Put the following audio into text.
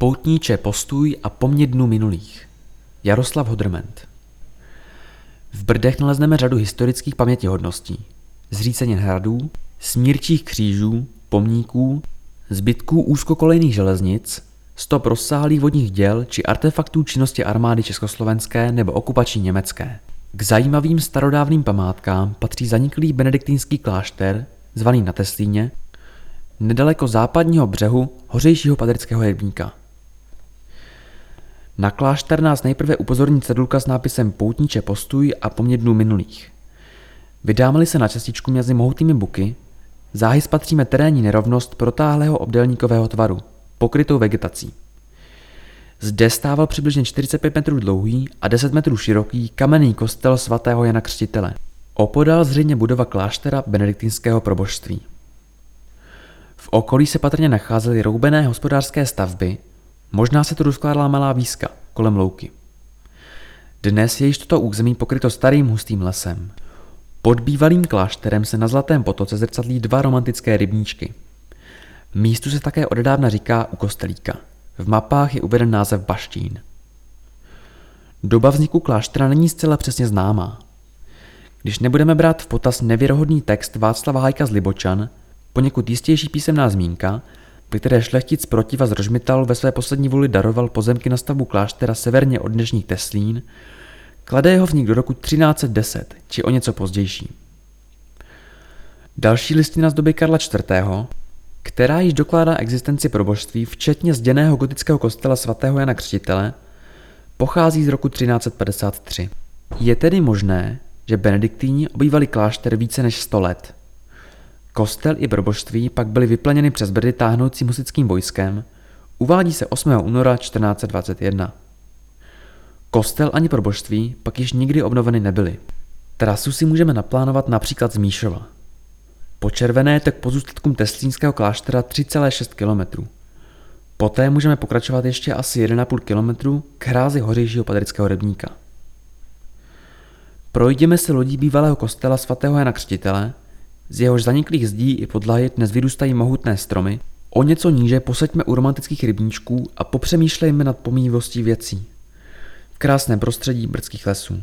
Poutníče postůj a po dnů minulých. Jaroslav Hodrment. V Brdech nalezneme řadu historických pamětihodností. Zřícenin hradů, smírčích křížů, pomníků, zbytků úzkokolejných železnic, stop rozsáhlých vodních děl či artefaktů činnosti armády československé nebo okupační německé. K zajímavým starodávným památkám patří zaniklý benediktínský klášter, zvaný na Teslíně, nedaleko západního břehu hořejšího padrického rybníka. Na klášter nás nejprve upozorní cedulka s nápisem Poutníče postuj a po dnů minulých. Vydáme-li se na cestičku mezi mohutými buky, záhy spatříme terénní nerovnost protáhlého obdélníkového tvaru, pokrytou vegetací. Zde stával přibližně 45 metrů dlouhý a 10 metrů široký kamenný kostel svatého Jana Křtitele. Opodal zřejmě budova kláštera benediktinského probožství. V okolí se patrně nacházely roubené hospodářské stavby, možná se tu rozkládala malá výska kolem louky. Dnes je již toto území pokryto starým hustým lesem. Pod bývalým klášterem se na Zlatém potoce zrcadlí dva romantické rybníčky. Místu se také odedávna říká u kostelíka. V mapách je uveden název Baštín. Doba vzniku kláštera není zcela přesně známá. Když nebudeme brát v potaz nevěrohodný text Václava Hajka z Libočan, poněkud jistější písemná zmínka, ve které šlechtic protiva z Rožmital ve své poslední vůli daroval pozemky na stavbu kláštera severně od dnešních Teslín, klade jeho vznik do roku 1310, či o něco pozdější. Další listina z doby Karla IV., která již dokládá existenci probožství, včetně zděného gotického kostela svatého Jana Křtitele, pochází z roku 1353. Je tedy možné, že benediktíni obývali klášter více než 100 let – Kostel i proboštství pak byly vyplněny přes brdy táhnoucím husickým vojskem, uvádí se 8. února 1421. Kostel ani proboštství pak již nikdy obnoveny nebyly. Trasu si můžeme naplánovat například z Míšova. Po červené tak pozůstatkům Teslínského kláštera 3,6 km. Poté můžeme pokračovat ještě asi 1,5 km k hrázi hořejšího padrického rybníka. Projdeme se lodí bývalého kostela svatého Jana Křtitele, z jehož zaniklých zdí i podlahy dnes vyrůstají mohutné stromy, o něco níže posaďme u romantických rybníčků a popřemýšlejme nad pomývostí věcí. V krásném prostředí brdských lesů.